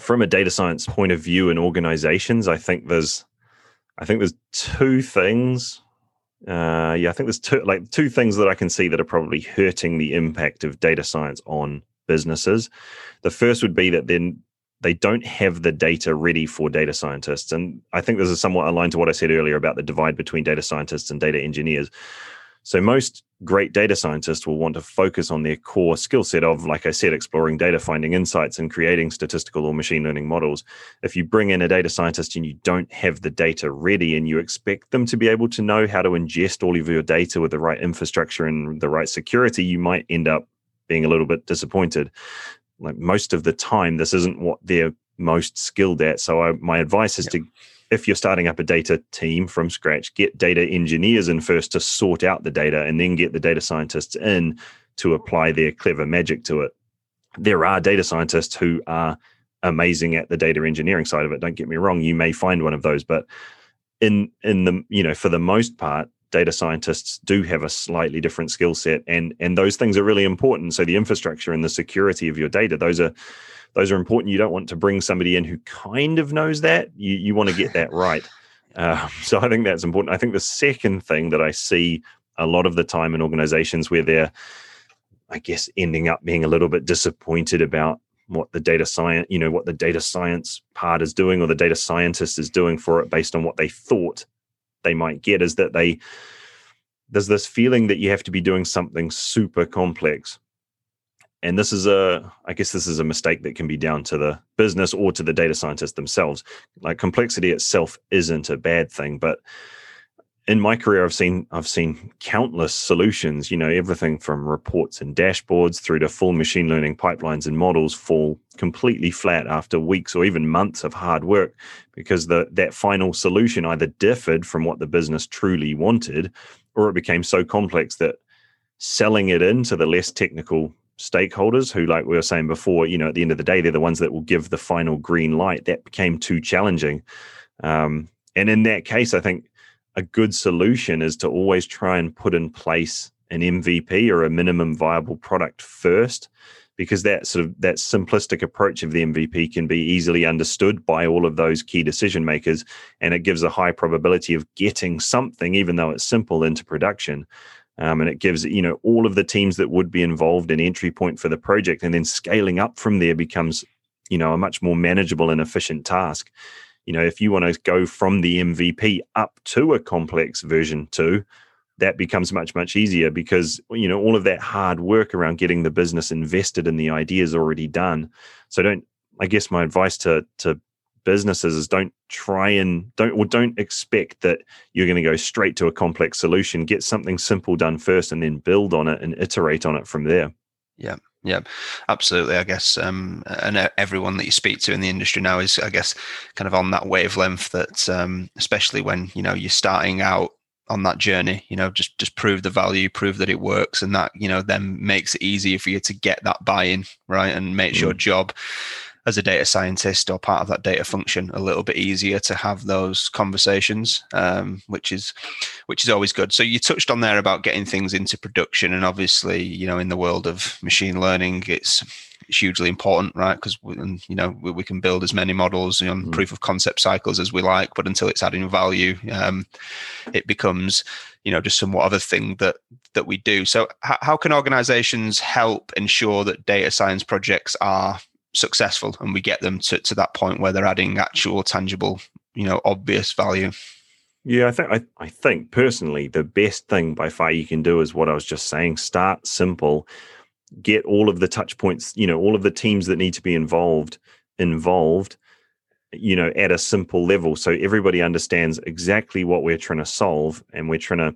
S2: from a data science point of view in organizations, I think there's I think there's two things uh, yeah, I think there's two like two things that I can see that are probably hurting the impact of data science on businesses. The first would be that then they don't have the data ready for data scientists, and I think this is somewhat aligned to what I said earlier about the divide between data scientists and data engineers. So most great data scientists will want to focus on their core skill set of, like I said, exploring data, finding insights, and creating statistical or machine learning models. If you bring in a data scientist and you don't have the data ready and you expect them to be able to know how to ingest all of your data with the right infrastructure and the right security, you might end up being a little bit disappointed. Like most of the time, this isn't what they're most skilled at. So I, my advice is yep. to if you're starting up a data team from scratch, get data engineers in first to sort out the data and then get the data scientists in to apply their clever magic to it. There are data scientists who are amazing at the data engineering side of it. Don't get me wrong, you may find one of those, but in in the you know for the most part data scientists do have a slightly different skill set and and those things are really important so the infrastructure and the security of your data those are those are important. You don't want to bring somebody in who kind of knows that. You you want to get that right. Uh, so I think that's important. I think the second thing that I see a lot of the time in organizations where they're, I guess, ending up being a little bit disappointed about what the data science, you know, what the data science part is doing or the data scientist is doing for it based on what they thought they might get is that they there's this feeling that you have to be doing something super complex and this is a i guess this is a mistake that can be down to the business or to the data scientists themselves. Like complexity itself isn't a bad thing but in my career i've seen i've seen countless solutions. You know everything from reports and dashboards through to full machine learning pipelines and models fall completely flat after weeks or even months of hard work because the that final solution either differed from what the business truly wanted or it became so complex that selling it into the less technical stakeholders who, like we were saying before, you know, at the end of the day, they're the ones that will give the final green light. That became too challenging. Um, and in that case, I think a good solution is to always try and put in place an MVP or a minimum viable product first, because that sort of that simplistic approach of the MVP can be easily understood by all of those key decision makers, and it gives a high probability of getting something, even though it's simple, into production. Um, and it gives you know all of the teams that would be involved an entry point for the project and then scaling up from there becomes you know a much more manageable and efficient task. You know if you want to go from the mvp up to a complex version 2 that becomes much much easier because you know all of that hard work around getting the business invested in the idea is already done. So don't i guess my advice to to businesses is don't try and don't or don't expect that you're going to go straight to a complex solution get something simple done first and then build on it and iterate on it from there
S1: Yeah, yeah, absolutely. I guess, um, and everyone that you speak to in the industry now is, I guess, kind of on that wavelength. That um, especially when you know you're starting out on that journey, you know, just just prove the value, prove that it works, and that you know then makes it easier for you to get that buy-in, right, and makes mm. your job as a data scientist or part of that data function a little bit easier to have those conversations um, which is which is always good. So you touched on there about getting things into production and obviously you know in the world of machine learning it's it's hugely important right? Because you know we, we, can build as many models on mm. proof of concept cycles as we like but until it's adding value um, it becomes you know just somewhat other thing that that we do. So how can organizations help ensure that data science projects are successful and we get them to, to that point where they're adding actual tangible you know obvious value.
S2: Yeah i think I, I think personally the best thing by far you can do is what i was just saying start simple get all of the touch points you know all of the teams that need to be involved involved you know at a simple level. So everybody understands exactly what we're trying to solve and we're trying to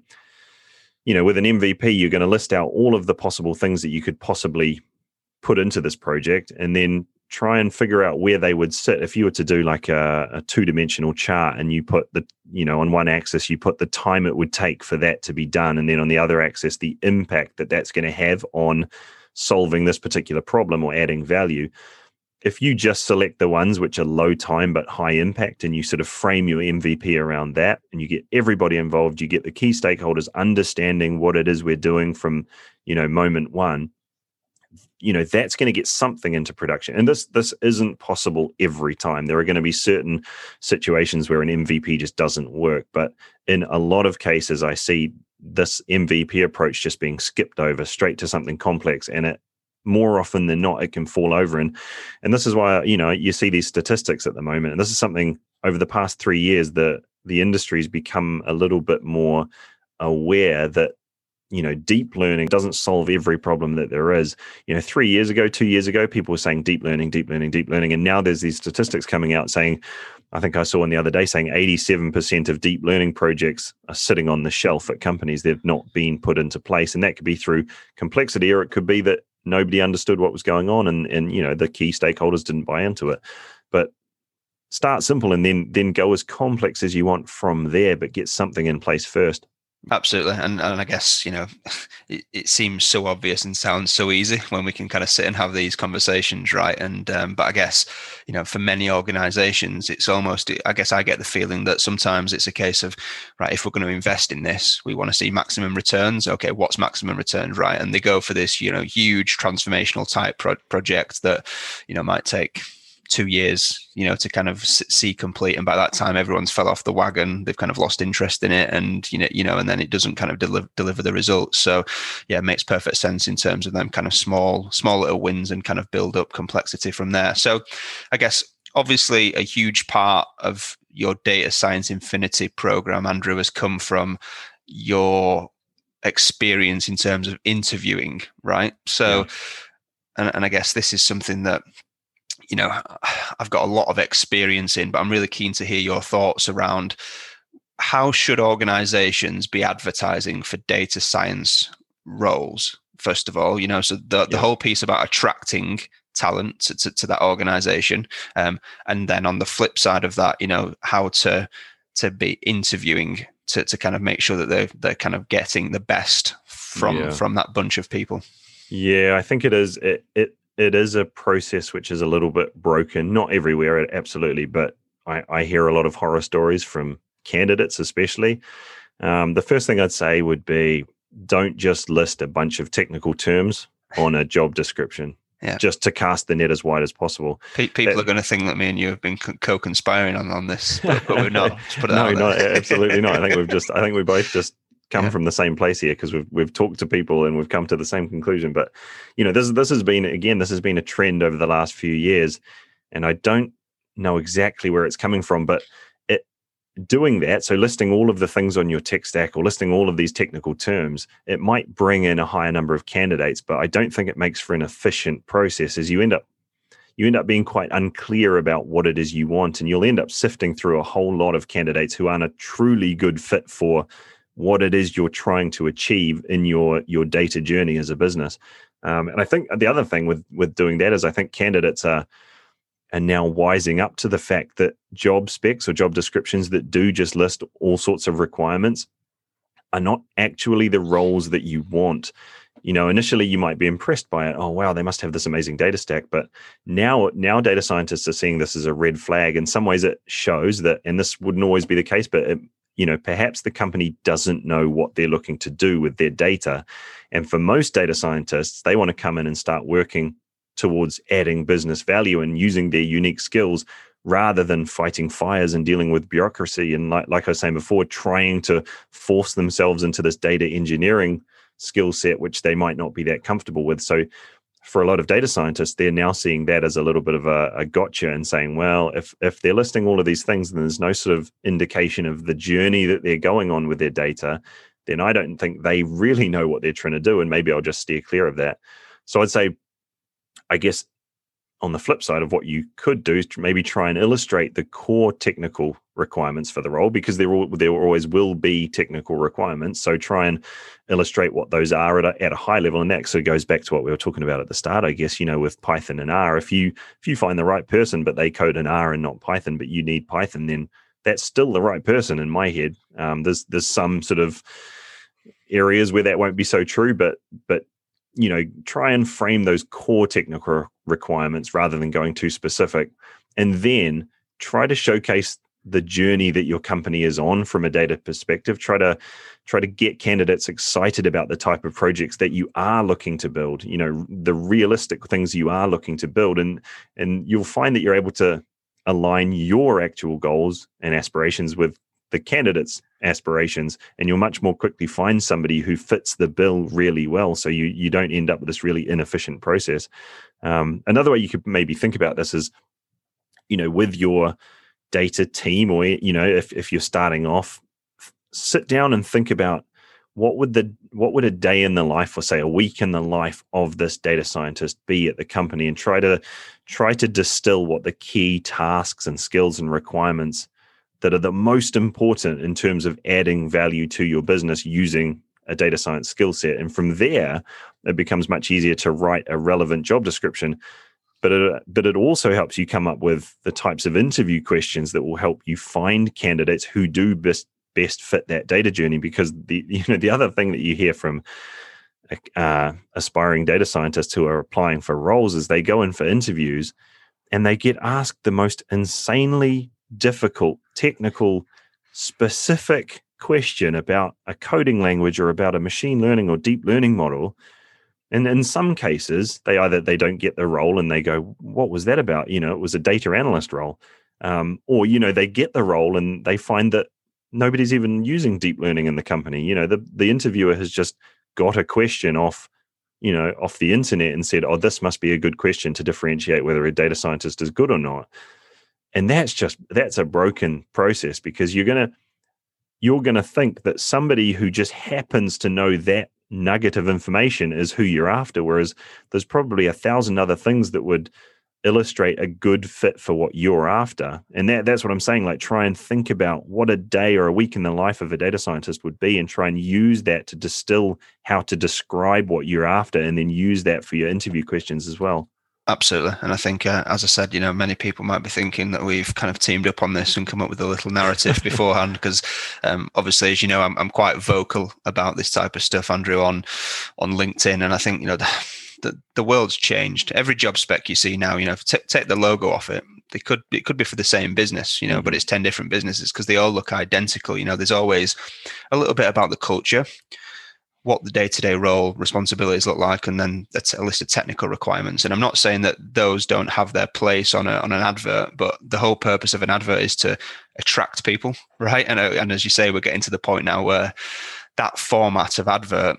S2: you know with an mvp you're going to list out all of the possible things that you could possibly put into this project and then try and figure out where they would sit. If you were to do like a, a, two-dimensional chart and you put the you know on one axis you put the time it would take for that to be done and then on the other axis the impact that that's going to have on solving this particular problem or adding value. If you just select the ones which are low time but high impact and you sort of frame your mvp around that and you get everybody involved you get the key stakeholders understanding what it is we're doing from you know moment one you know that's going to get something into production. And this this isn't possible every time. There are going to be certain situations where an mvp just doesn't work. But in a lot of cases i see this mvp approach just being skipped over straight to something complex and it more often than not it can fall over. And and this is why you know you see these statistics at the moment and this is something over the past 3 years the the industry's become a little bit more aware that you know deep learning doesn't solve every problem that there is. You know 3 years ago 2 years ago people were saying deep learning deep learning deep learning and now there's these statistics coming out saying I think I saw one the other day saying 87% of deep learning projects are sitting on the shelf at companies they've not been put into place. And that could be through complexity or it could be that nobody understood what was going on and and you know the key stakeholders didn't buy into it. But start simple and then then go as complex as you want from there but get something in place first
S1: Absolutely, and and I guess you know, it, it, seems so obvious and sounds so easy when we can kind of sit and have these conversations, right? And um, but I guess you know, for many organisations, it's almost. I guess I get the feeling that sometimes it's a case of, right, if we're going to invest in this, we want to see maximum returns. Okay, what's maximum returns, right? And they go for this, you know, huge transformational type pro- project that you know might take two years, you know, to kind of see complete. And by that time, everyone's fell off the wagon. They've kind of lost interest in it, and you know, you know, and then it doesn't kind of deliver deliver the results. So, yeah, it makes perfect sense in terms of them kind of small, small little wins and kind of build up complexity from there. So, I guess obviously a huge part of your data science infinity program, Andrew, has come from your experience in terms of interviewing, right? So, yeah. and, and I guess this is something that you know I've got a lot of experience in, but I'm really keen to hear your thoughts around how should organizations be advertising for data science roles first of all you know so the, the whole piece about attracting talent to, to, to that organization um, and then on the flip side of that you know how to to be interviewing to, to kind of make sure that they're they're kind of getting the best from yeah. from that bunch of people
S2: yeah i think it is it, it it is a process which is a little bit broken. Not everywhere, absolutely, but I, I hear a lot of horror stories from candidates, especially. Um, the first thing I'd say would be don't just list a bunch of technical terms on a job description. Yeah. Just to cast the net as wide as possible.
S1: People that, are going to think that me and you have been co-conspiring on, on this, but, but we're not.
S2: no, not absolutely not. I think we've just. I think we both just come yeah. from the same place here because we've we've talked to people and we've come to the same conclusion. But you know, this this has been again, this has been a trend over the last few years, and I don't know exactly where it's coming from, but it doing that, so listing all of the things on your tech stack or listing all of these technical terms, it might bring in a higher number of candidates, but I don't think it makes for an efficient process as you end up you end up being quite unclear about what it is you want and you'll end up sifting through a whole lot of candidates who aren't a truly good fit for what it is you're trying to achieve in your your data journey as a business Um, and I think the other thing with with doing that is I think candidates are are now wising up to the fact that job specs or job descriptions that do just list all sorts of requirements are not actually the roles that you want. You know, initially you might be impressed by it. Oh wow, they must have this amazing data stack. But now, now data scientists are seeing this as a red flag. In some ways, it shows that, and this wouldn't always be the case, but it, you know, perhaps the company doesn't know what they're looking to do with their data. And for most data scientists, they want to come in and start working towards adding business value and using their unique skills rather than fighting fires and dealing with bureaucracy and like, like i was saying before trying to force themselves into this data engineering skill set which they might not be that comfortable with so for a lot of data scientists they're now seeing that as a little bit of a, a gotcha and saying well if if they're listing all of these things and there's no sort of indication of the journey that they're going on with their data then i don't think they really know what they're trying to do and maybe i'll just steer clear of that. So i'd say I guess on the flip side of what you could do is maybe try and illustrate the core technical requirements for the role because there will, there always will be technical requirements. So try and illustrate what those are at a, at a high level, and that sort of goes back to what we were talking about at the start. I guess you know with Python and R, if you if you find the right person but they code in R and not Python, but you need Python, then that's still the right person in my head. Um, there's there's some sort of areas where that won't be so true, but but you know try and frame those core technical requirements rather than going too specific and then try to showcase the journey that your company is on from a data perspective. Try to try to get candidates excited about the type of projects that you are looking to build you know the realistic things you are looking to build and and you'll find that you're able to align your actual goals and aspirations with the candidates aspirations and you'll much more quickly find somebody who fits the bill really well. So you you don't end up with this really inefficient process. Um, another way you could maybe think about this is you know with your data team or you know if, if you're starting off sit down and think about what would the what would a day in the life or say a week in the life of this data scientist be at the company and try to try to distill what the key tasks and skills and requirements that are the most important in terms of adding value to your business using a data science skill set. And from there, it becomes much easier to write a relevant job description. But it, but it also helps you come up with the types of interview questions that will help you find candidates who do best best fit that data journey. Because the you know the other thing that you hear from uh, aspiring data scientists who are applying for roles is they go in for interviews and they get asked the most insanely difficult, technical, specific question about a coding language or about a machine learning or deep learning model. And in some cases they either they don't get the role and they go what was that about? You know it was a data analyst role. Um, or you know they get the role and they find that nobody's even using deep learning in the company. You know the, the interviewer has just got a question off you know off the internet and said oh this must be a good question to differentiate whether a data scientist is good or not and that's just that's a broken process because you're going to you're going to think that somebody who just happens to know that nugget of information is who you're after whereas there's probably a thousand other things that would illustrate a good fit for what you're after. And that that's what i'm saying like try and think about what a day or a week in the life of a data scientist would be and try and use that to distill how to describe what you're after and then use that for your interview questions as well
S1: Absolutely, and I think, uh, as I said, you know, many people might be thinking that we've kind of teamed up on this and come up with a little narrative beforehand. Because um, obviously, as you know, I'm, I'm quite vocal about this type of stuff, Andrew, on on LinkedIn, and I think you know the the, the world's changed. Every job spec you see now, you know, t- take the logo off it. They could it could be for the same business, you know, but mm-hmm. it's ten different businesses because they all look identical. You know, there's always a little bit about the culture what the day-to-day role responsibilities look like and then a list of technical requirements. And i'm not saying that those don't have their place on, a, on an advert but the whole purpose of an advert is to attract people right? And, uh, and as you say we're getting to the point now where that format of advert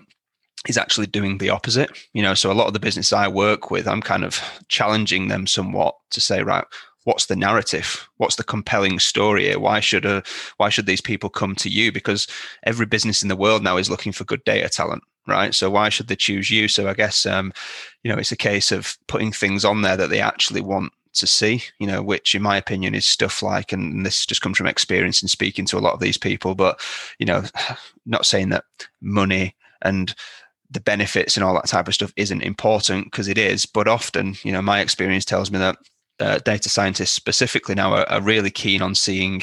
S1: is actually doing the opposite you know? So a lot of the business i work with i'm kind of challenging them somewhat to say right what's the narrative? What's the compelling story here? Why should a, why should these people come to you? Because every business in the world now is looking for good data talent right? So why should they choose you? So i guess um, you know it's a case of putting things on there that they actually want to see you know which in my opinion is stuff like and this just comes from experience in speaking to a lot of these people but you know not saying that money and the benefits and all that type of stuff isn't important because it is. But often, you know, my experience tells me that uh, data scientists specifically now are, are really keen on seeing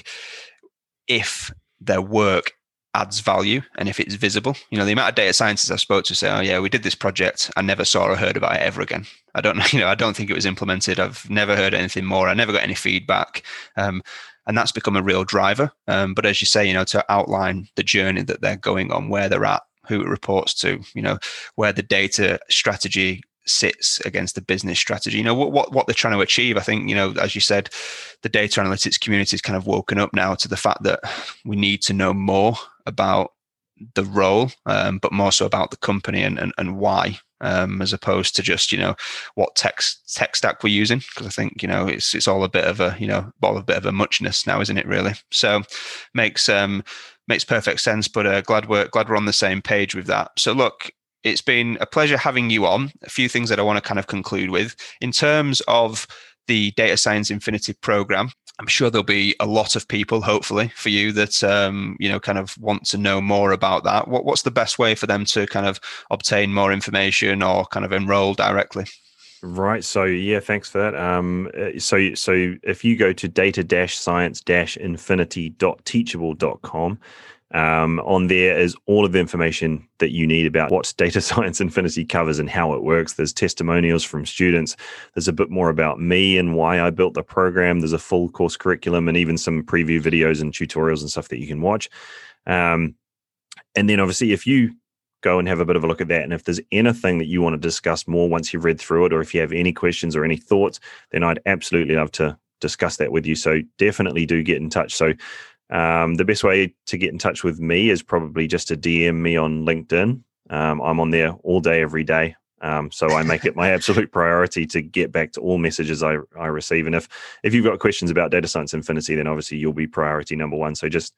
S1: if their work adds value and if it's visible. You know, the amount of data scientists I've spoke to say, "Oh yeah, we did this project. I never saw or heard about it ever again. I don't know. You know, I don't think it was implemented. I've never heard anything more. I never got any feedback." Um, and that's become a real driver. Um, but as you say, you know, to outline the journey that they're going on, where they're at, who it reports to, you know, where the data strategy sits against the business strategy. You know what what what they're trying to achieve. I think you know, as you said, the data analytics community is kind of woken up now to the fact that we need to know more about the role, um, but more so about the company and and, and why. Um, as opposed to just you know what tech tech stack we're using because I think you know it's it's all a bit of a you know all a bit of a muchness now isn't it really so makes um makes perfect sense but uh, glad we're glad we're on the same page with that so look it's been a pleasure having you on. A few things that I want to kind of conclude with. In terms of the Data Science Infinity program, I'm sure there'll be a lot of people, hopefully, for you that um, you know kind of want to know more about that. What, what's the best way for them to kind of obtain more information or kind of enroll directly?
S2: Right. So yeah, thanks for that. Um, uh, so so if you go to data-science-infinity.teachable.com, um, on there is all of the information that you need about what Data Science Infinity covers and how it works. There's testimonials from students. There's a bit more about me and why I built the program. There's a full course curriculum and even some preview videos and tutorials and stuff that you can watch. Um, and then obviously, if you go and have a bit of a look at that, and if there's anything that you want to discuss more once you've read through it, or if you have any questions or any thoughts, then I'd absolutely love to discuss that with you. So definitely do get in touch. So um, the best way to get in touch with me is probably just to DM me on LinkedIn. Um, I'm on there all day, every day. Um, so I make it my absolute priority to get back to all messages I, I receive. And if if you've got questions about Data Science Infinity, then obviously you'll be priority number one. So just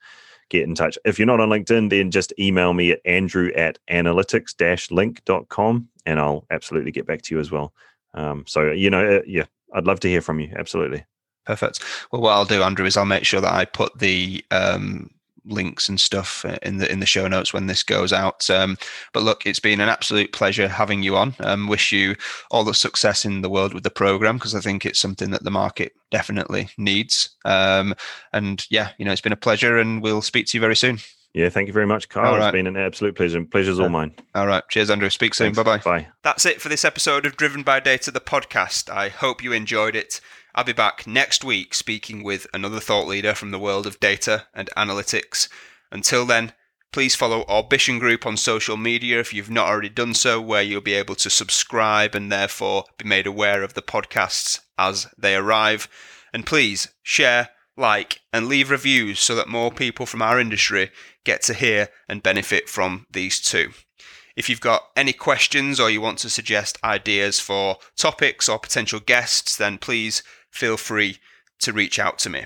S2: get in touch. If you're not on LinkedIn, then just email me at andrew at analytics-link.com and I'll absolutely get back to you as well. Um, so, you know, uh, yeah, I'd love to hear from you. Absolutely.
S1: Perfect. Well, what I'll do, Andrew, is I'll make sure that I put the um, links and stuff in the in the show notes when this goes out. Um, but look, it's been an absolute pleasure having you on. Um, wish you all the success in the world with the program because I think it's something that the market definitely needs. Um, and yeah, you know, it's been a pleasure, and we'll speak to you very soon.
S2: Yeah, thank you very much, Carl. Right. It's been an absolute pleasure. Pleasure's all mine.
S1: All right. Cheers, Andrew. Speak soon. Bye bye.
S2: Bye.
S1: That's it for this episode of Driven by Data, the podcast. I hope you enjoyed it. I'll be back next week speaking with another thought leader from the world of data and analytics. Until then, please follow Orbition Group on social media if you've not already done so, where you'll be able to subscribe and therefore be made aware of the podcasts as they arrive. And please share, like, and leave reviews so that more people from our industry get to hear and benefit from these too. If you've got any questions or you want to suggest ideas for topics or potential guests, then please feel free to reach out to me.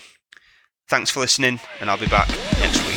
S1: Thanks for listening, and I'll be back next week.